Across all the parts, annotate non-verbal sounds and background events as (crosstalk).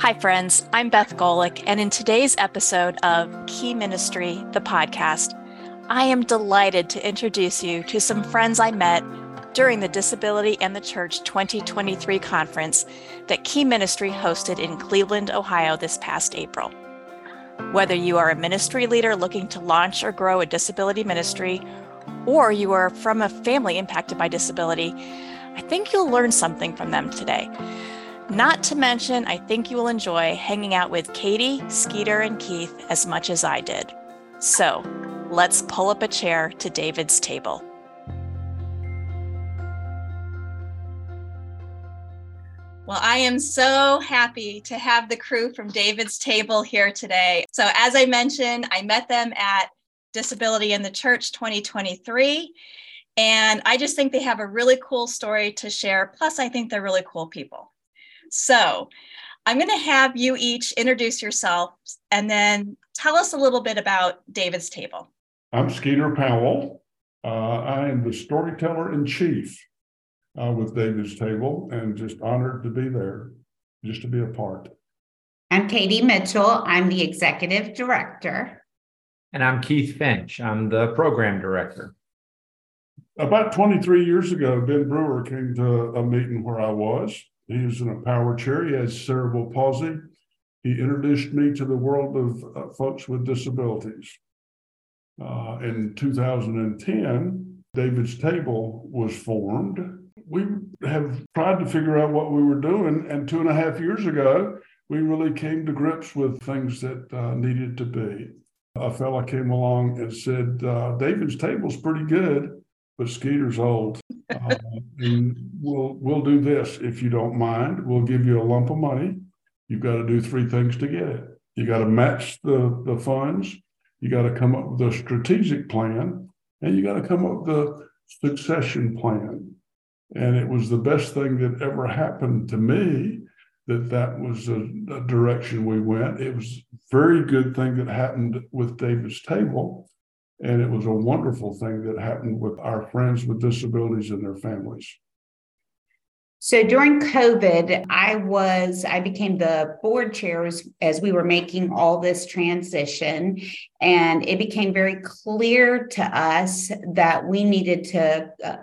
Hi, friends. I'm Beth Golick, and in today's episode of Key Ministry, the podcast, I am delighted to introduce you to some friends I met during the Disability and the Church 2023 conference that Key Ministry hosted in Cleveland, Ohio this past April. Whether you are a ministry leader looking to launch or grow a disability ministry, or you are from a family impacted by disability, I think you'll learn something from them today. Not to mention, I think you will enjoy hanging out with Katie, Skeeter, and Keith as much as I did. So let's pull up a chair to David's table. Well, I am so happy to have the crew from David's Table here today. So, as I mentioned, I met them at Disability in the Church 2023. And I just think they have a really cool story to share. Plus, I think they're really cool people. So I'm going to have you each introduce yourselves and then tell us a little bit about David's Table. I'm Skeeter Powell. Uh, I am the storyteller in chief uh, with David's Table and just honored to be there, just to be a part. I'm Katie Mitchell. I'm the executive director. And I'm Keith Finch. I'm the program director. About 23 years ago, Ben Brewer came to a meeting where I was he was in a power chair. He has cerebral palsy. He introduced me to the world of uh, folks with disabilities. Uh, in 2010, David's Table was formed. We have tried to figure out what we were doing, and two and a half years ago, we really came to grips with things that uh, needed to be. A fella came along and said, uh, David's Table's pretty good, but Skeeter's old. Uh, and we'll we'll do this if you don't mind. We'll give you a lump of money. You've got to do three things to get it. You got to match the the funds. You got to come up with a strategic plan, and you got to come up with a succession plan. And it was the best thing that ever happened to me that that was a, a direction we went. It was a very good thing that happened with David's table and it was a wonderful thing that happened with our friends with disabilities and their families. So during COVID, I was, I became the board chair as, as, we were making all this transition. And it became very clear to us that we needed to uh,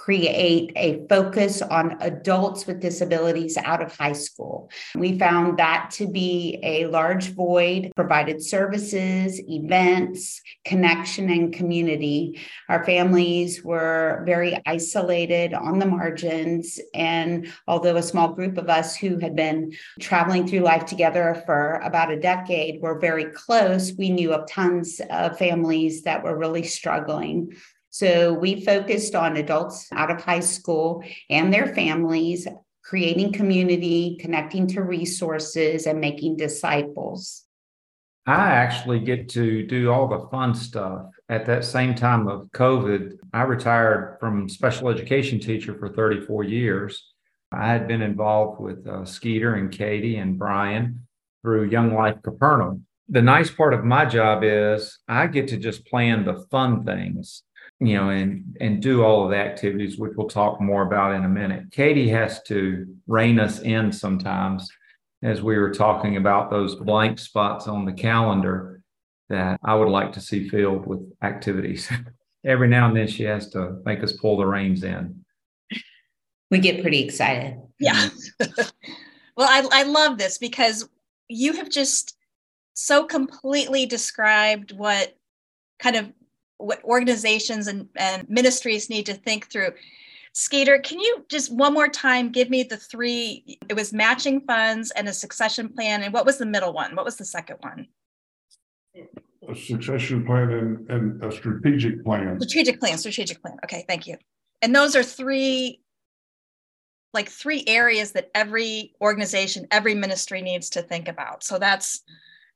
create a focus on adults with disabilities out of high school. We found that to be a large void, provided services, events, connection, and community. Our families were very isolated on the margins. And although a small group of us who had been traveling through life together for about a decade were very close, we knew of tons of families that were really struggling. So we focused on adults out of high school and their families, creating community, connecting to resources, and making disciples. I actually get to do all the fun stuff. At that same time of COVID, I retired from special education teacher for 34 years. I had been involved with uh, Skeeter and Katie and Brian through Young Life Capernaum. The nice part of my job is I get to just plan the fun things you know, and and do all of the activities, which we'll talk more about in a minute. Katie has to rein us in sometimes, as we were talking about those blank spots on the calendar that I would like to see filled with activities. (laughs) Every now and then, she has to make us pull the reins in. We get pretty excited. Yeah. (laughs) well, I I love this because you have just so completely described what kind of what organizations and, and ministries need to think through. Skeeter, can you just one more time give me the three? It was matching funds and a succession plan. And what was the middle one? What was the second one? A succession plan and, and a strategic plan. Strategic plan, strategic plan. Okay, thank you. And those are three, like three areas that every organization, every ministry needs to think about. So that's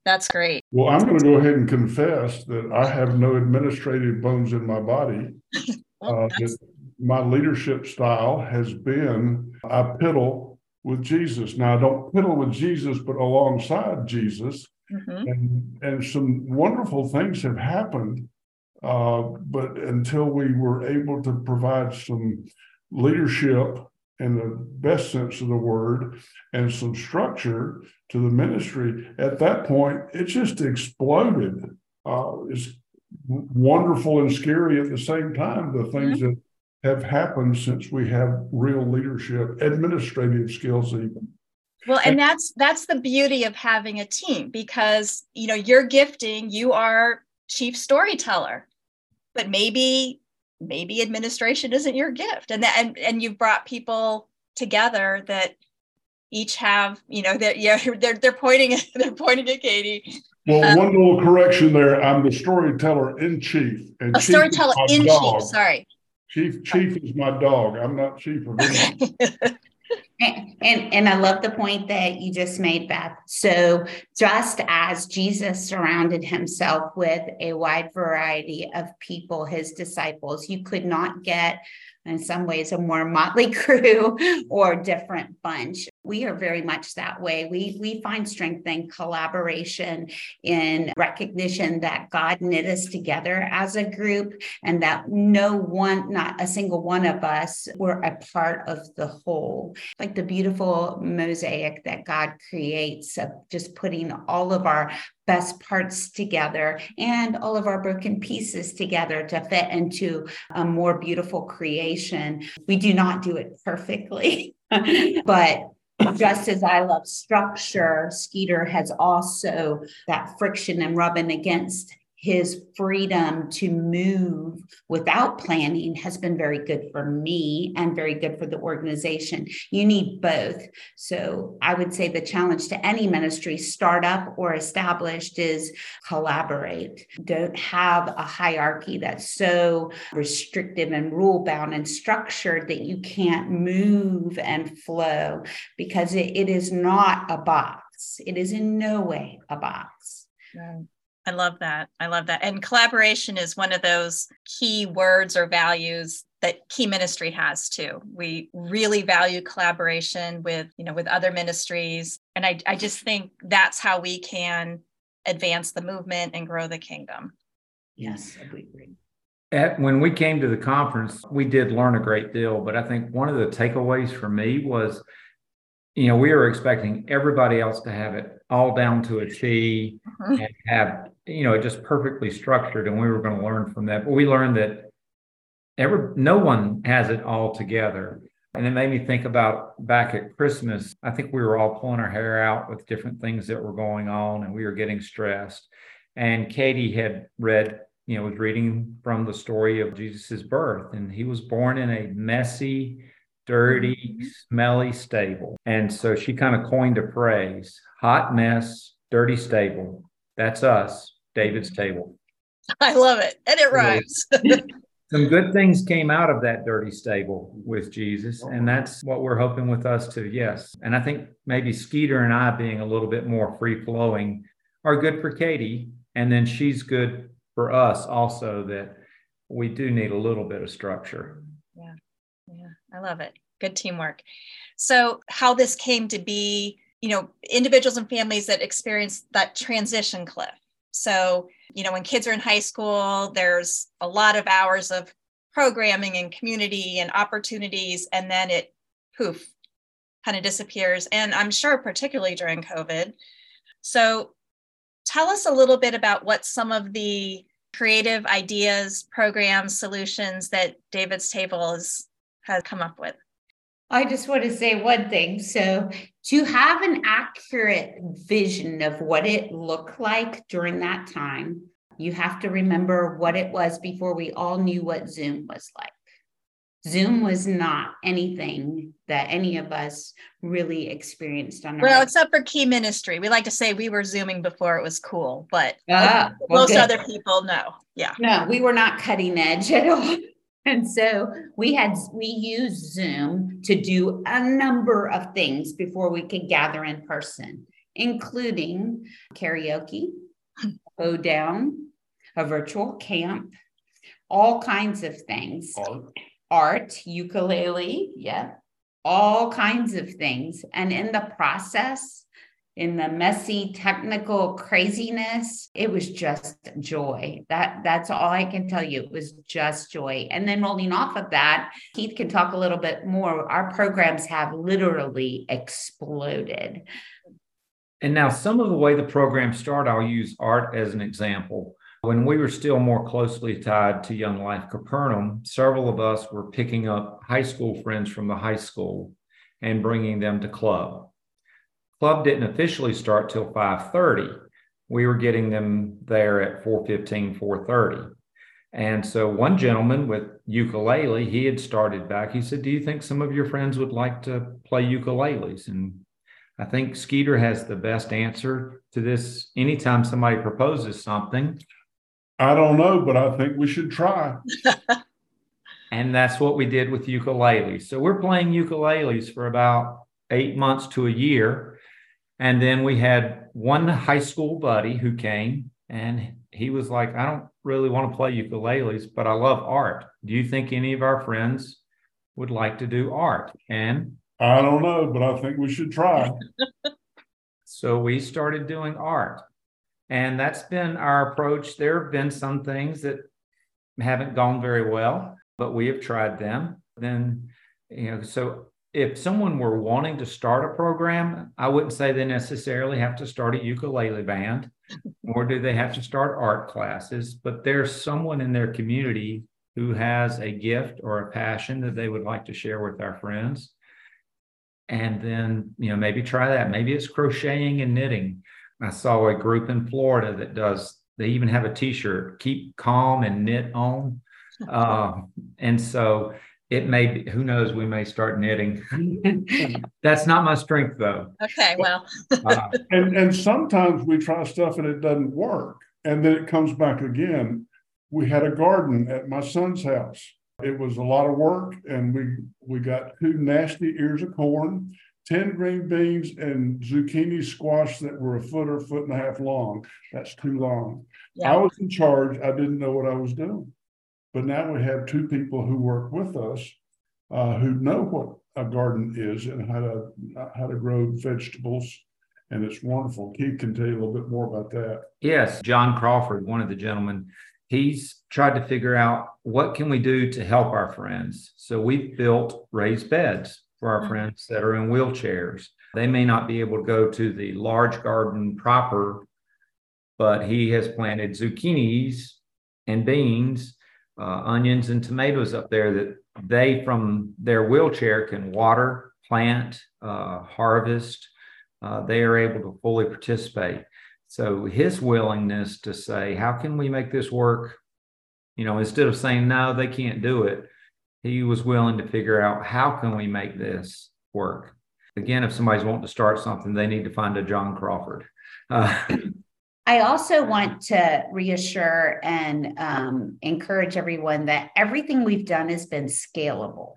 that's great. Well, I'm going to go ahead and confess that I have no administrative bones in my body. (laughs) well, uh, my leadership style has been I piddle with Jesus. Now, I don't piddle with Jesus, but alongside Jesus. Mm-hmm. And, and some wonderful things have happened. Uh, but until we were able to provide some leadership in the best sense of the word and some structure to the ministry, at that point, it just exploded. Uh, it's wonderful and scary at the same time, the things mm-hmm. that have happened since we have real leadership, administrative skills, even. Well, and that's that's the beauty of having a team because you know you're gifting, you are chief storyteller, but maybe maybe administration isn't your gift, and that and and you've brought people together that each have you know that yeah (laughs) they're they're pointing (laughs) they're pointing at Katie. Well, um, one little correction there. I'm the storyteller in chief, and a chief storyteller in dog. chief. Sorry, chief chief is my dog. I'm not chief of (laughs) anything. And, and, I love the point that you just made, Beth. So, just as Jesus surrounded himself with a wide variety of people, his disciples, you could not get in some ways a more motley (laughs) crew or different bunch we are very much that way we we find strength in collaboration in recognition that god knit us together as a group and that no one not a single one of us were a part of the whole like the beautiful mosaic that god creates of just putting all of our best parts together and all of our broken pieces together to fit into a more beautiful creation. We do not do it perfectly, (laughs) but just as I love structure, Skeeter has also that friction and rubbing against his freedom to move without planning has been very good for me and very good for the organization. You need both. So I would say the challenge to any ministry, startup or established, is collaborate. Don't have a hierarchy that's so restrictive and rule bound and structured that you can't move and flow because it, it is not a box. It is in no way a box. Right. I love that. I love that. And collaboration is one of those key words or values that key ministry has too. We really value collaboration with, you know, with other ministries. And I, I just think that's how we can advance the movement and grow the kingdom. Yes, I agree. At, when we came to the conference, we did learn a great deal, but I think one of the takeaways for me was, you know, we were expecting everybody else to have it all down to a T mm-hmm. and have you know, it just perfectly structured, and we were going to learn from that. But we learned that every no one has it all together. And it made me think about back at Christmas. I think we were all pulling our hair out with different things that were going on, and we were getting stressed. And Katie had read, you know, was reading from the story of Jesus's birth, and he was born in a messy, dirty, mm-hmm. smelly stable. And so she kind of coined a phrase: "Hot mess, dirty stable." That's us. David's table. I love it. And it rhymes. (laughs) Some good things came out of that dirty stable with Jesus. And that's what we're hoping with us too. Yes. And I think maybe Skeeter and I being a little bit more free flowing are good for Katie. And then she's good for us also that we do need a little bit of structure. Yeah. Yeah. I love it. Good teamwork. So, how this came to be, you know, individuals and families that experience that transition cliff so, you know, when kids are in high school, there's a lot of hours of programming and community and opportunities, and then it poof kind of disappears. And I'm sure, particularly during COVID. So, tell us a little bit about what some of the creative ideas, programs, solutions that David's Table has, has come up with. I just want to say one thing. So, to have an accurate vision of what it looked like during that time, you have to remember what it was before we all knew what Zoom was like. Zoom was not anything that any of us really experienced on our well, except for key ministry. We like to say we were zooming before it was cool, but ah, most other people no. Yeah. No, we were not cutting edge at all. And so we had we used Zoom to do a number of things before we could gather in person, including karaoke, hoedown, a virtual camp, all kinds of things. Art, Art ukulele, yeah, all kinds of things. And in the process, in the messy technical craziness it was just joy. That that's all i can tell you. It was just joy. And then rolling off of that keith can talk a little bit more. Our programs have literally exploded. And now some of the way the program started i'll use art as an example. When we were still more closely tied to young life capernaum several of us were picking up high school friends from the high school and bringing them to club Club didn't officially start till 5:30. We were getting them there at 4:15, 4:30. And so one gentleman with ukulele, he had started back. He said, "Do you think some of your friends would like to play ukuleles?" And I think Skeeter has the best answer to this. Anytime somebody proposes something, I don't know, but I think we should try. (laughs) and that's what we did with ukuleles. So we're playing ukuleles for about eight months to a year and then we had one high school buddy who came and he was like, I don't really want to play ukuleles, but I love art. Do you think any of our friends would like to do art? And I don't know, but I think we should try. (laughs) so we started doing art. And that's been our approach. There have been some things that haven't gone very well, but we have tried them. Then, you know, so if someone were wanting to start a program, I wouldn't say they necessarily have to start a ukulele band, (laughs) nor do they have to start art classes, but there's someone in their community who has a gift or a passion that they would like to share with our friends. And then, you know, maybe try that. Maybe it's crocheting and knitting. I saw a group in Florida that does, they even have a t shirt, keep calm and knit on. Uh, (laughs) and so it may be, who knows, we may start knitting. (laughs) That's not my strength though. Okay, well. uh, and, and sometimes we try stuff and it doesn't work. And then it comes back again. We had a garden at my son's house. It was a lot of work, and we we got two nasty ears of corn, 10 green beans, and zucchini squash that were a foot or foot and a half long. That's too long. Yeah. I was in charge. I didn't know what I was doing. But now we have two people who work with us uh, who know what a garden is and how to how to grow vegetables. And it's wonderful. Keith can tell you a little bit more about that. Yes, John Crawford, one of the gentlemen, he's tried to figure out what can we do to help our friends. So we've built raised beds for our mm-hmm. friends that are in wheelchairs. They may not be able to go to the large garden proper, but he has planted zucchinis and beans uh, onions and tomatoes up there that they, from their wheelchair, can water, plant, uh, harvest. Uh, they are able to fully participate. So his willingness to say, "How can we make this work?" You know, instead of saying no, they can't do it, he was willing to figure out how can we make this work. Again, if somebody's wanting to start something, they need to find a John Crawford. Uh, I also want to reassure and um, encourage everyone that everything we've done has been scalable.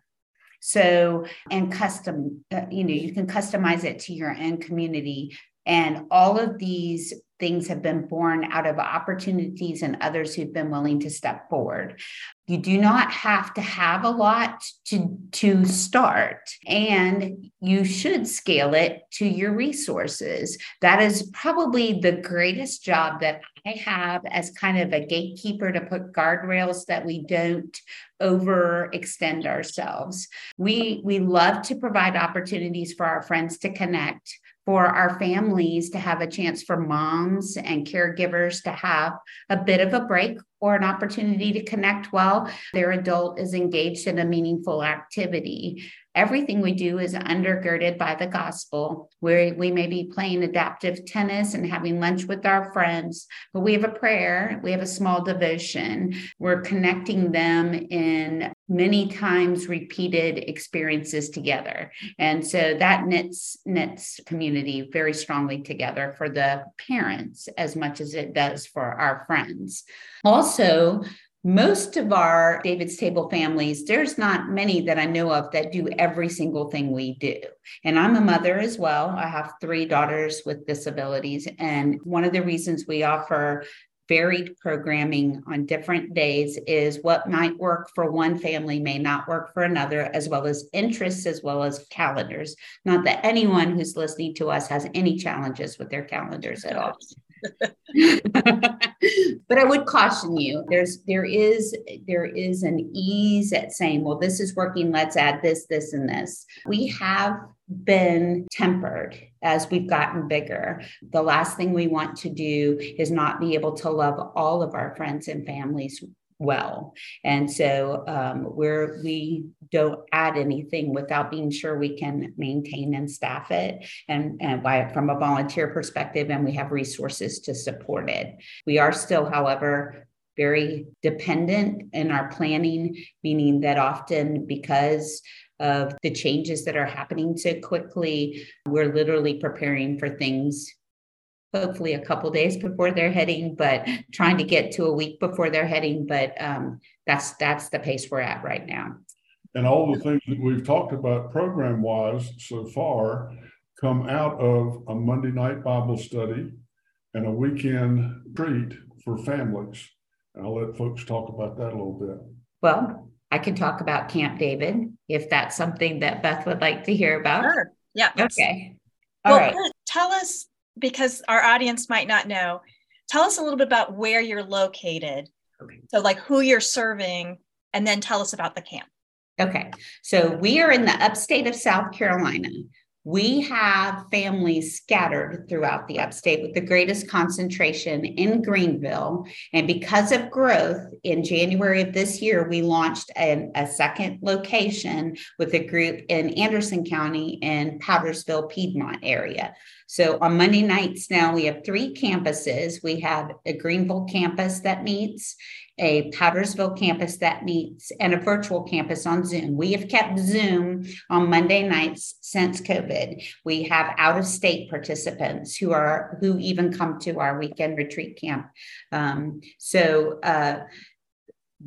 So, and custom, uh, you know, you can customize it to your own community. And all of these things have been born out of opportunities and others who've been willing to step forward. You do not have to have a lot to, to start, and you should scale it to your resources. That is probably the greatest job that I have as kind of a gatekeeper to put guardrails that we don't overextend ourselves. We we love to provide opportunities for our friends to connect for our families to have a chance for moms and caregivers to have a bit of a break or an opportunity to connect while their adult is engaged in a meaningful activity. Everything we do is undergirded by the gospel, where we may be playing adaptive tennis and having lunch with our friends, but we have a prayer, we have a small devotion. We're connecting them in many times repeated experiences together. And so that knits knits community very strongly together for the parents as much as it does for our friends. Also, most of our David's Table families, there's not many that I know of that do every single thing we do. And I'm a mother as well. I have three daughters with disabilities. And one of the reasons we offer varied programming on different days is what might work for one family may not work for another, as well as interests, as well as calendars. Not that anyone who's listening to us has any challenges with their calendars at all. (laughs) but I would caution you. There's there is there is an ease at saying, well, this is working. Let's add this, this, and this. We have been tempered as we've gotten bigger. The last thing we want to do is not be able to love all of our friends and families well. And so um, we're we don't add anything without being sure we can maintain and staff it and, and why from a volunteer perspective and we have resources to support it. We are still, however, very dependent in our planning, meaning that often because of the changes that are happening so quickly, we're literally preparing for things hopefully a couple days before they're heading, but trying to get to a week before they're heading. But um, that's that's the pace we're at right now. And all the things that we've talked about program wise so far come out of a Monday night Bible study and a weekend treat for families. And I'll let folks talk about that a little bit. Well, I can talk about Camp David if that's something that Beth would like to hear about. Sure. Yeah. Okay. All well, right. Tell us because our audience might not know, tell us a little bit about where you're located. Okay. So, like who you're serving, and then tell us about the camp. Okay. So, we are in the upstate of South Carolina. We have families scattered throughout the upstate with the greatest concentration in Greenville. And because of growth, in January of this year, we launched an, a second location with a group in Anderson County in Powdersville, Piedmont area. So on Monday nights now, we have three campuses. We have a Greenville campus that meets, a Powdersville campus that meets, and a virtual campus on Zoom. We have kept Zoom on Monday nights since COVID. We have out of state participants who are who even come to our weekend retreat camp. Um, so uh,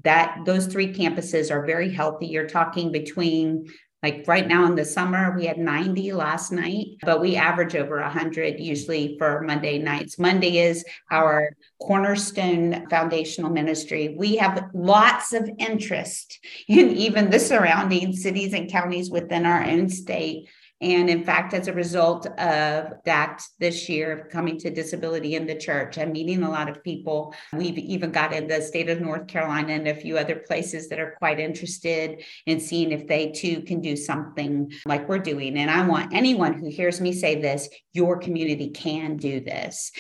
that those three campuses are very healthy. You're talking between like right now in the summer, we had 90 last night, but we average over 100 usually for Monday nights. Monday is our cornerstone foundational ministry. We have lots of interest in even the surrounding cities and counties within our own state and in fact, as a result of that this year coming to disability in the church and meeting a lot of people, we've even got in the state of North Carolina and a few other places that are quite interested in seeing if they too can do something like we're doing. And I want anyone who hears me say this, your community can do this.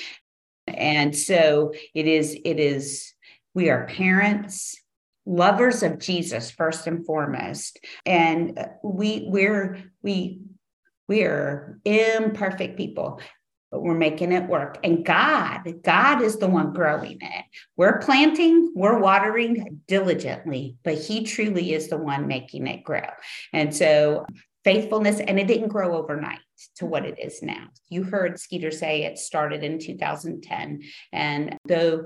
And so it is, it is, we are parents lovers of Jesus first and foremost and we we're we we're imperfect people, but we're making it work. And God, God is the one growing it. We're planting, we're watering diligently, but He truly is the one making it grow. And so faithfulness, and it didn't grow overnight to what it is now. You heard Skeeter say it started in 2010. And though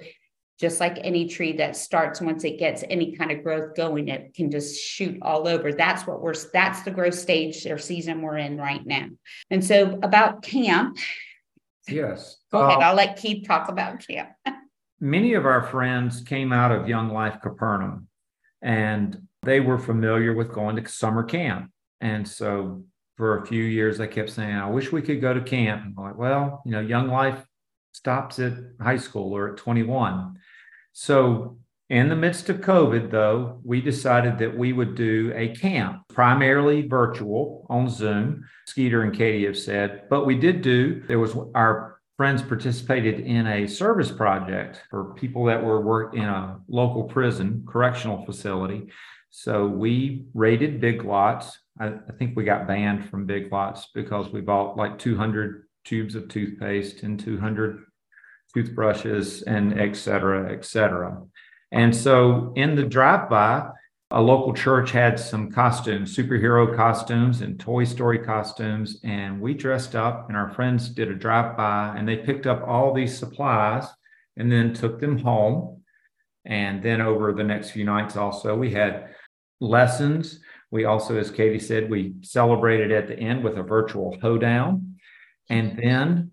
just like any tree that starts once it gets any kind of growth going it can just shoot all over. That's what we're that's the growth stage or season we're in right now. And so about camp. Yes. Go uh, ahead i'll let keith talk about camp. (laughs) Many of our friends came out of young life capernaum and they were familiar with going to summer camp. And so for a few years they kept saying i wish we could go to camp. And I'm like well you know young life stops at high school. Or at 21. So, in the midst of COVID, though, we decided that we would do a camp, primarily virtual on Zoom. Skeeter and Katie have said, but we did do, there was our friends participated in a service project for people that were work in a local prison correctional facility. So we raided Big Lots. I, I think we got banned from Big Lots because we bought like 200 tubes of toothpaste and 200 toothbrushes and et cetera, et cetera. And so in the drive-by, a local church had some costumes, superhero costumes and Toy Story costumes. And we dressed up and our friends did a drive-by and they picked up all these supplies and then took them home. And then over the next few nights also, we had lessons. We also, as Katie said, we celebrated at the end with a virtual hoedown. And then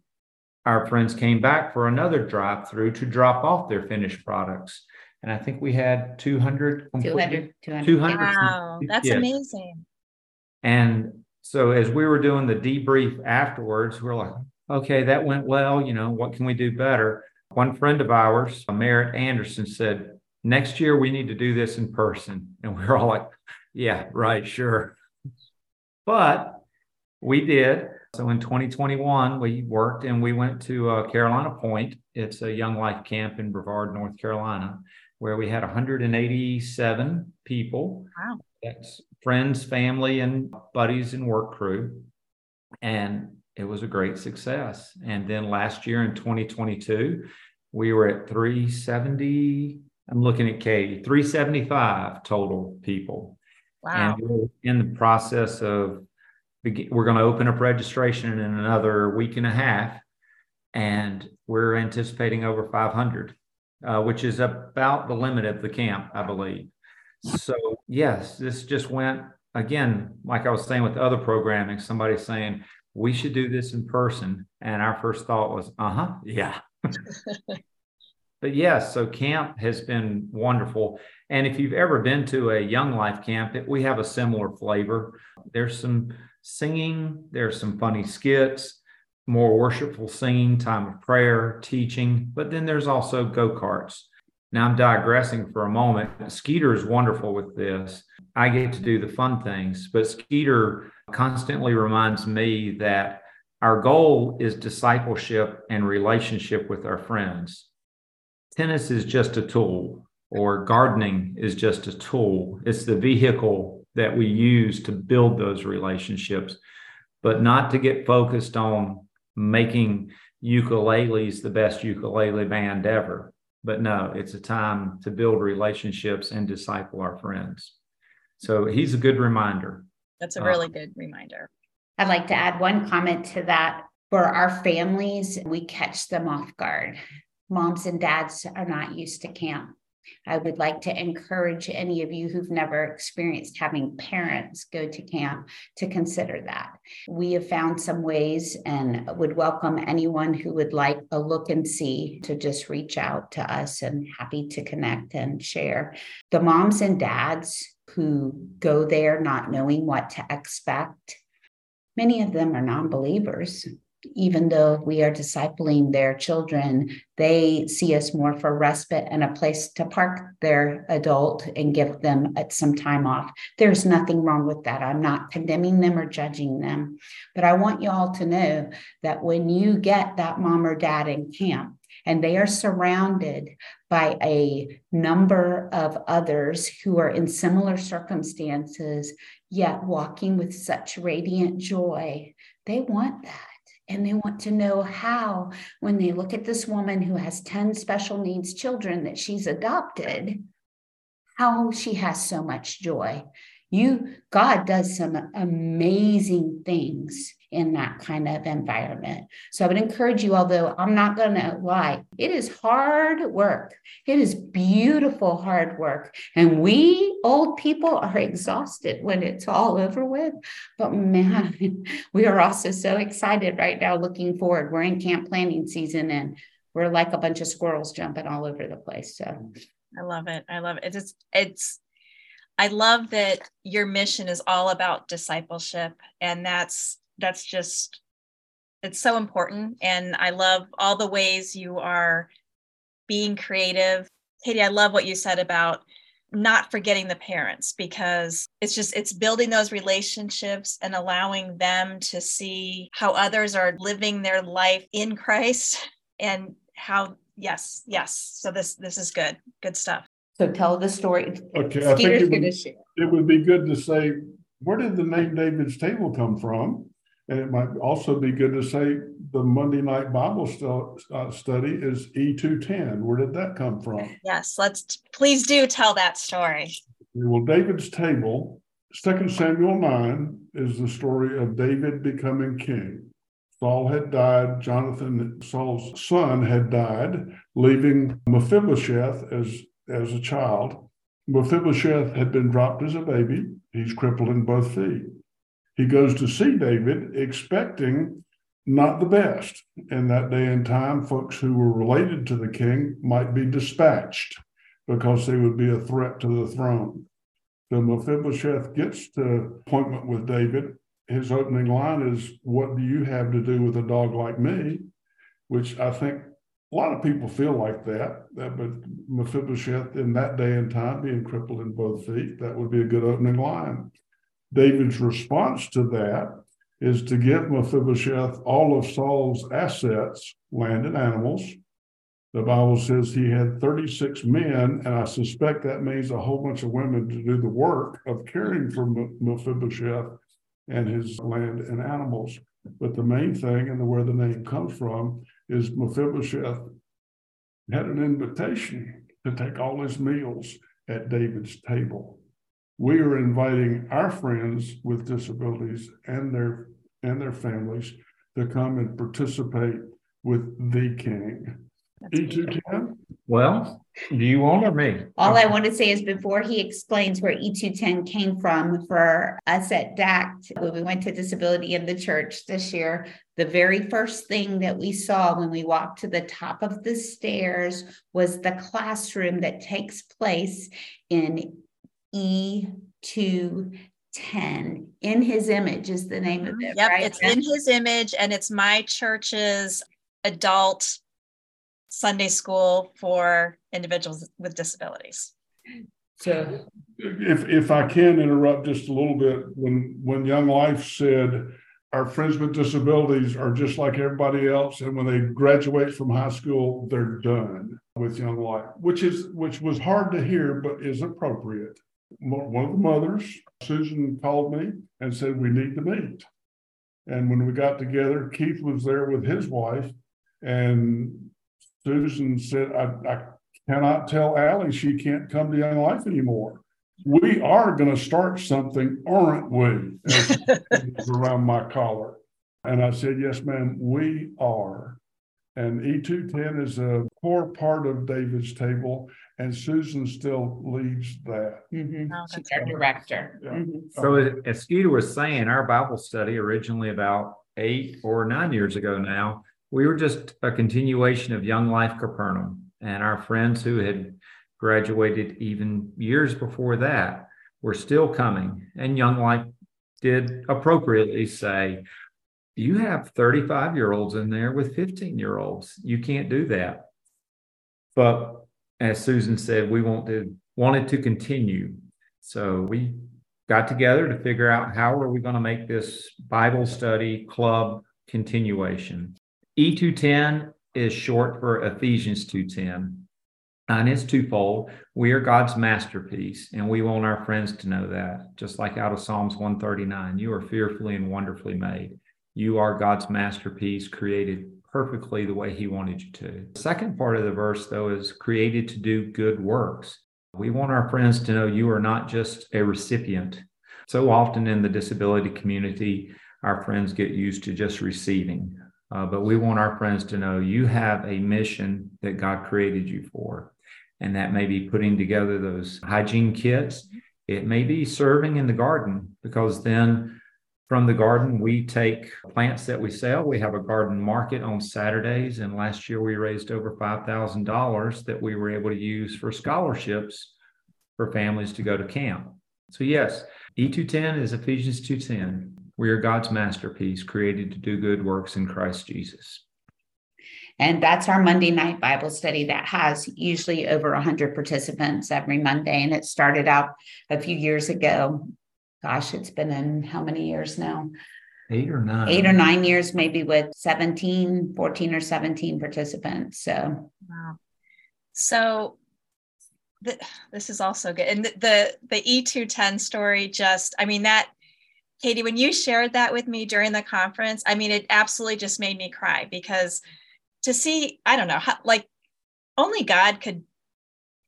our friends came back for another drive through to drop off their finished products. And I think we had 200, 200, 200. 200 Wow, that's yes. amazing. And so as we were doing the debrief afterwards, we are like, okay, that went well. You know, what can we do better? One friend of ours, Merritt Anderson, said, next year we need to do this in person. And we are all like, yeah, right, sure. But we did. So in 2021, we worked and we went to uh, Carolina Point. It's a young life camp in Brevard, North Carolina, where we had 187 people. Wow. That's friends, family, and buddies and work crew. And it was a great success. And then last year in 2022, we were at 370. I'm looking at Katie, 375 total people. Wow. And we're in the process of, we're going to open up registration in another week and a half. And we're anticipating over 500, uh, which is about the limit of the camp, I believe. So, yes, this just went again, like I was saying with other programming, somebody saying, we should do this in person. And our first thought was, uh huh, yeah. (laughs) but yes, so camp has been wonderful. And if you've ever been to a Young Life camp, it, we have a similar flavor. There's some singing, there's some funny skits, more worshipful singing, time of prayer, teaching, but then there's also go karts. Now I'm digressing for a moment. Skeeter is wonderful with this. I get to do the fun things, but Skeeter constantly reminds me that our goal is discipleship and relationship with our friends. Tennis is just a tool, or gardening is just a tool. It's the vehicle that we use to build those relationships, but not to get focused on making ukuleles the best ukulele band ever. But no, it's a time to build relationships and disciple our friends. So he's a good reminder. That's a Uh, really good reminder. I'd like to add one comment to that. For our families, we catch them off guard. Moms and dads are not used to camp. I would like to encourage any of you who've never experienced having parents go to camp to consider that. We have found some ways and would welcome anyone who would like a look and see to just reach out to us and happy to connect and share. The moms and dads who go there not knowing what to expect, many of them are non believers even though we are discipling their children, they see us more for respite and a place to park their adult and give them uh, some time off. There's nothing wrong with that. I'm not condemning them or judging them. But I want you all to know that when you get that mom or dad in camp, and they are surrounded by a number of others who are in similar circumstances, yet walking with such radiant joy. They want that and they want to know how, when they look at this woman who has 10 special needs children that she's adopted, how she has so much joy. You, God does some amazing things in that kind of environment. So I would encourage you, although I'm not going to lie, it is hard work. It is beautiful hard work. And we old people are exhausted when it's all over with. But man, (laughs) we are also so excited right now looking forward. We're in camp planning season and we're like a bunch of squirrels jumping all over the place. So I love it. I love it. It's it's I love that your mission is all about discipleship and that's that's just it's so important. And i love all the ways you are being creative. Katie i love what you said about not forgetting the parents because it's just it's building those relationships and allowing them to see how others are living their life in christ (laughs) and how yes yes. So this this is good good stuff. So tell the story. Okay, I think it would, it would be good to say, where did the name David's Table come from? And it might also be good to say the Monday night Bible uh, study is E210. Where did that come from? yes let's please do tell that story Well, David's Table, Second Samuel 9, is the story of David becoming king. Saul had died, Jonathan, Saul's son, had died, leaving Mephibosheth as, as a child. Mephibosheth had been dropped as a baby. He's crippled in both feet. He goes to see David, expecting not the best. In that day and time, folks who were related to the king might be dispatched because they would be a threat to the throne. So Mephibosheth gets to appointment with David. His opening line is, What do you have to do with a dog like me? Which I think a lot of people feel like that, that but Mephibosheth in that day and time being crippled in both feet, that would be a good opening line. David's response to that is to give Mephibosheth all of Saul's assets, land and animals. The Bible says he had 36 men, and I suspect that means a whole bunch of women to do the work of caring for Mephibosheth and his land and animals. But the main thing, and where the name comes from, is Mephibosheth had an invitation to take all his meals at David's table. We are inviting our friends with disabilities and their and their families to come and participate with the king. E210? Well, do you want or me? All I want to say is before he explains where E210 came from for us at DACT, when we went to Disability in the Church this year, the very first thing that we saw when we walked to the top of the stairs was the classroom that takes place in E2 10 in his image is the name of mm-hmm. it yep right? it's in his image and it's my church's adult sunday school for individuals with disabilities. So if if i can interrupt just a little bit when when young life said our friends with disabilities are just like everybody else and when they graduate from high school they're done with young life which is which was hard to hear but is appropriate one of the mothers, Susan, called me and said, We need to meet. And when we got together, Keith was there with his wife. And Susan said, I, I cannot tell Allie she can't come to Young Life anymore. We are going to start something, aren't we? (laughs) around my collar. And I said, Yes, ma'am, we are. And E210 is a core part of David's table and Susan still leads that. Mm-hmm. Oh, She's our director. Yeah. Mm-hmm. So, as Skeeter was saying, our Bible study originally about eight or nine years ago now, we were just a continuation of Young Life Capernaum. And our friends who had graduated even years before that were still coming. And Young Life did appropriately say, You have 35 year olds in there with 15 year olds. You can't do that. But as Susan said, we want to wanted to continue. So we got together to figure out how are we going to make this Bible study club continuation. E210 is short for Ephesians 210. And it's twofold. We are God's masterpiece, and we want our friends to know that. Just like out of Psalms 139, you are fearfully and wonderfully made. You are God's masterpiece, created perfectly the way he wanted you to. The second part of the verse, though, is created to do good works. We want our friends to know you are not just a recipient. So often in the disability community, our friends get used to just receiving. Uh, but we want our friends to know you have a mission that God created you for. And that may be putting together those hygiene kits. It may be serving in the garden because then from the garden, we take plants that we sell. We have a garden market on Saturdays. And last year we raised over $5,000 that we were able to use for scholarships for families to go to camp. So, yes, E210 is Ephesians 2:10. We are God's masterpiece, created to do good works in Christ Jesus. And that's our Monday night Bible study that has usually over 100 participants every Monday. And it started out a few years ago gosh, it's been in how many years now? Eight or nine. Eight or nine years, maybe with 17, 14 or 17 participants. So, wow. So, the, this is also good. And the, the, the E210 story just, I mean, that, Katie, when you shared that with me during the conference, I mean, it absolutely just made me cry because to see, I don't know, how, like only God could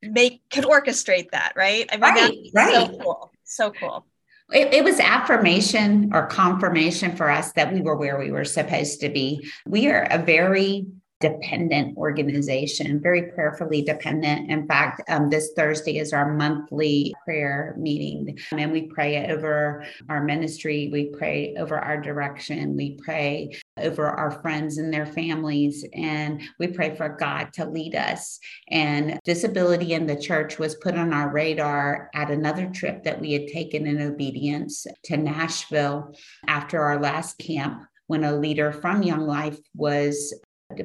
make, could orchestrate that, right? I mean, right, right. so cool. So cool it, it, was affirmation or confirmation for us that we were where we were supposed to be. We are a very dependent organization, very prayerfully dependent. In fact, um, this Thursday is our monthly prayer meeting, and we pray over our ministry, we pray over our direction, we pray over our friends and their families, and we pray for God to lead us. And disability in the church was put on our radar at another trip that we had taken in obedience to Nashville after our last camp when a leader from Young Life was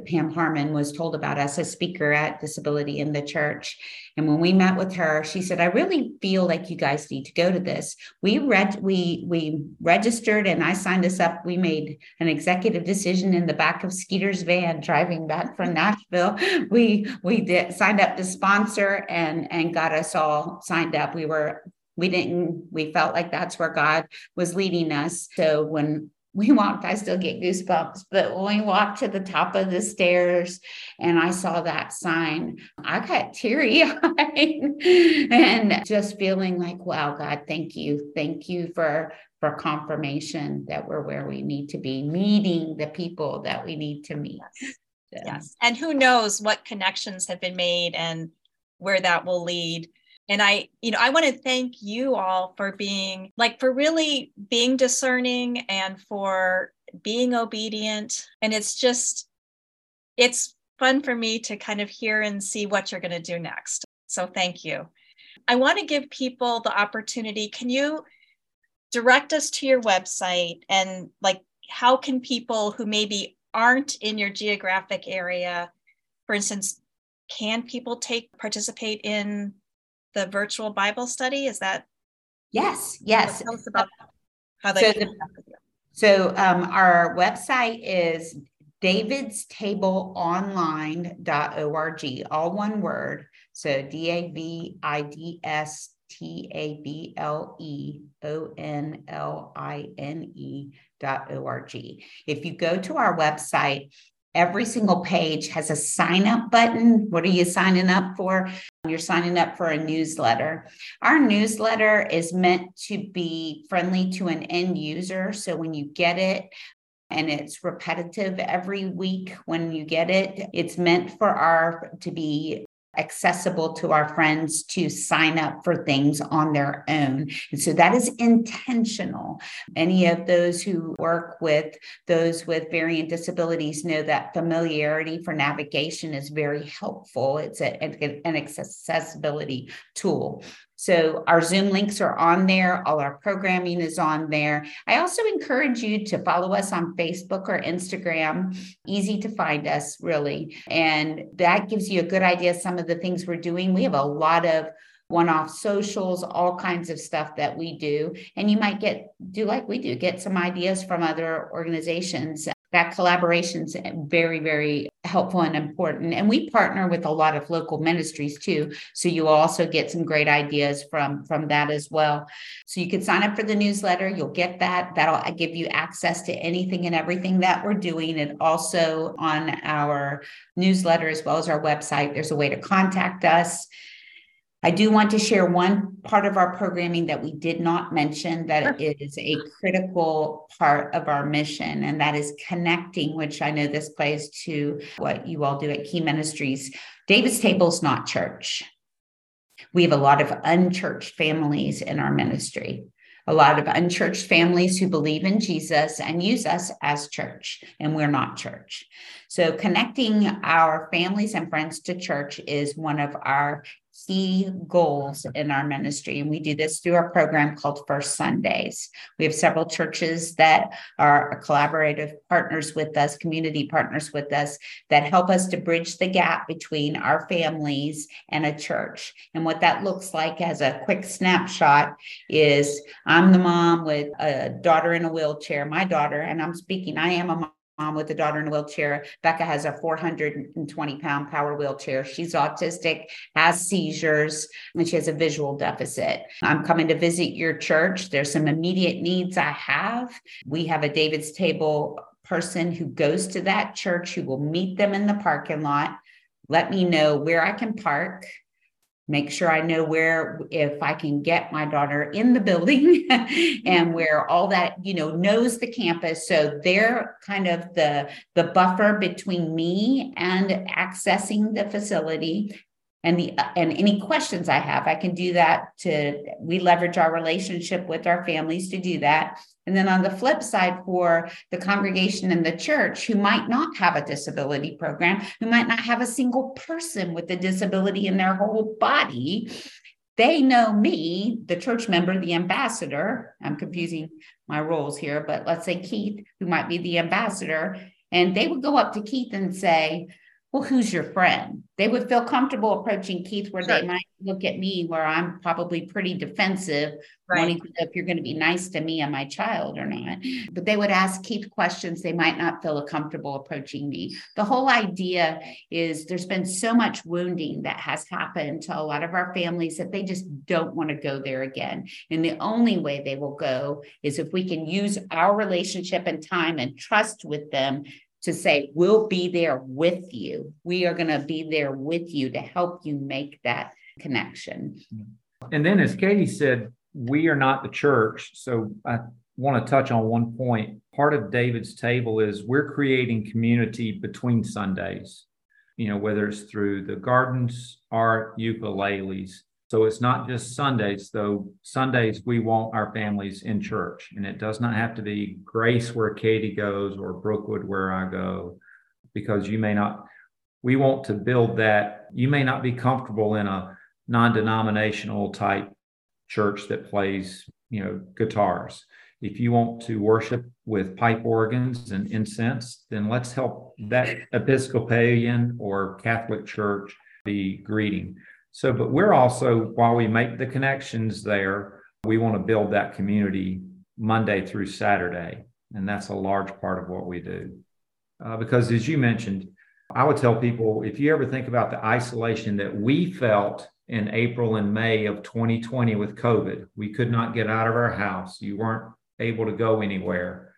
Pam Harmon was told about us, a speaker at Disability in the Church. And when we met with her, she said, I really feel like you guys need to go to this. We read we we registered and I signed us up. We made an executive decision in the back of Skeeter's van driving back from Nashville. (laughs) We we did signed up to sponsor and and got us all signed up. We were we didn't we felt like that's where god was leading us so when we walked, I still get goosebumps, but when we walked to the top of the stairs and I saw that sign, I got teary eyed (laughs) and just feeling like, wow, God, thank you. Thank you for for confirmation that we're where we need to be, meeting the people that we need to meet. Yes. So. yes. And who knows what connections have been made and where that will lead and i you know i want to thank you all for being like for really being discerning and for being obedient. And it's just it's fun for me to kind of hear and see what you're going to do next. So thank you. I want to give people the opportunity can you direct us to your website and like how can people who maybe aren't in your geographic area for instance can people take participate in the virtual Bible study? Is that? Yes, yes. Tell us about how they so, the, so um, our website is davidstableonline.org, all one word. So D A V I D S T A B L E O N L I N E dot org. If you go to our website, Every single page has a sign up button. What are you signing up for? You're signing up for a newsletter. Our newsletter is meant to be friendly to an end user. So when you get it, and it's repetitive every week when you get it. It's meant for our to be accessible to our friends to sign up for things on their own. And so that is intentional. Any of those who work with those with varying disabilities know that familiarity for navigation is very helpful. It's a, an accessibility tool. So our Zoom links are on there. All our programming is on there. I also encourage you to follow us on Facebook or Instagram. Easy to find us, really. And that gives you a good idea some of the things we're doing. We have a lot of one off socials, all kinds of stuff that we do. And you might get, do like we do, get some ideas from other organizations that collaboration is eh, very very helpful and important and we partner with a lot of local ministries too so you also get some great ideas from from that as well. So you can sign up for the newsletter you'll get that that'll uh, give you access to anything and everything that we're doing and also on our newsletter as well as our website there's a way to contact us I do want to share one part of our programming that we did not mention that is a critical part of our mission, and that is connecting, which I know this plays to what you all do at Key Ministries. David's Table is not church. We have a lot of unchurched families in our ministry, a lot of unchurched families who believe in Jesus and use us as church, and we're not church. So, connecting our families and friends to church is one of our key goals in our ministry. And we do this through our program called First Sundays. We have several churches that are collaborative partners with us, community partners with us, that help us to bridge the gap between our families and a church. And what that looks like as a quick snapshot is I'm the mom with a daughter in a wheelchair, my daughter, and I'm speaking, I am a mom with a daughter in a wheelchair. Becca has a 420 pound power wheelchair. She's autistic, has seizures, and she has a visual deficit. I'm coming to visit your church. There's some immediate needs I have. We have a David's Table person who goes to that church who will meet them in the parking lot. Let me know where I can park make sure I know where, if I can get my daughter in the building (laughs) and mm-hmm. where all that, you know, knows the campus. So they're kind of the, the buffer between me and accessing the facility. And the and any questions i have i can do that to we leverage our relationship with our families to do that and then on the flip side for the congregation in the church who might not have a disability program who might not have a single person with a disability in their whole body they know me the church member the ambassador. I'm confusing my roles here but let's say keith who might be the ambassador and they would go up to keith and say well, who's your friend? They would feel comfortable approaching Keith where sure. they might look at me where I'm probably pretty defensive, right. wanting to know if you're going to be nice to me and my child or not. But they would ask Keith questions they might not feel comfortable approaching me. The whole idea is there's been so much wounding that has happened to a lot of our families that they just don't want to go there again. And the only way they will go is if we can use our relationship and time and trust with them to say, we'll be there with you. We are going to be there with you to help you make that connection. And then, as Katie said, we are not the church. So I want to touch on one point. Part of David's table is we're creating community between Sundays, you know, whether it's through the gardens, art, ukuleles. So it's not just Sundays, though. Sundays, we want our families in church, and it does not have to be Grace where Katie goes or Brookwood where I go, because you may not, we want to build that. You may not be comfortable in a non denominational type church that plays, you know, guitars. If you want to worship with pipe organs and incense, then let's help that Episcopalian or Catholic church be greeting. So, but we're also, while we make the connections there, we want to build that community Monday through Saturday. And that's a large part of what we do. Uh, because as you mentioned, I would tell people if you ever think about the isolation that we felt in April and May of 2020 with COVID, we could not get out of our house. You weren't able to go anywhere.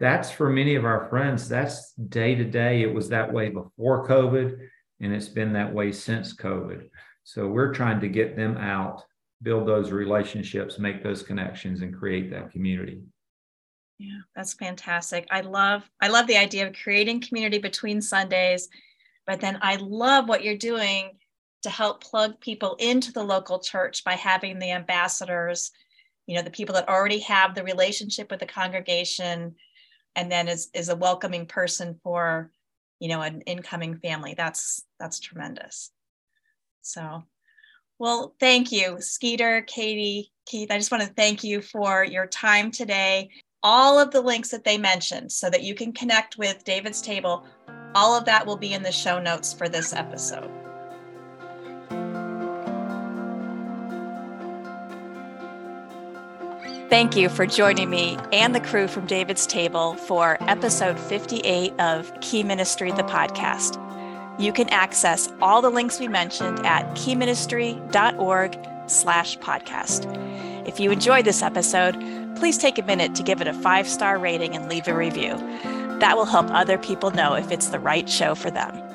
That's for many of our friends, that's day to day. It was that way before COVID and it's been that way since COVID. So we're trying to get them out, build those relationships, make those connections, and create that community. Yeah, that's fantastic. I love I love the idea of creating community between Sundays, but then I love what you're doing to help plug people into the local church by having the ambassadors, you know, the people that already have the relationship with the congregation and then is is a welcoming person for you know an incoming family. That's that's tremendous. So well thank you skeeter katie keith. I just want to thank you for your time today. All of the links that they mentioned so that you can connect with david's table all of that will be in the show notes for this episode Thank you for joining me and the crew from David's Table for episode 58 of Key Ministry, the podcast. You can access all the links we mentioned at keyministry.org slash podcast. If you enjoyed this episode, please take a minute to give it a five-star rating and leave a review. That will help other people know if it's the right show for them.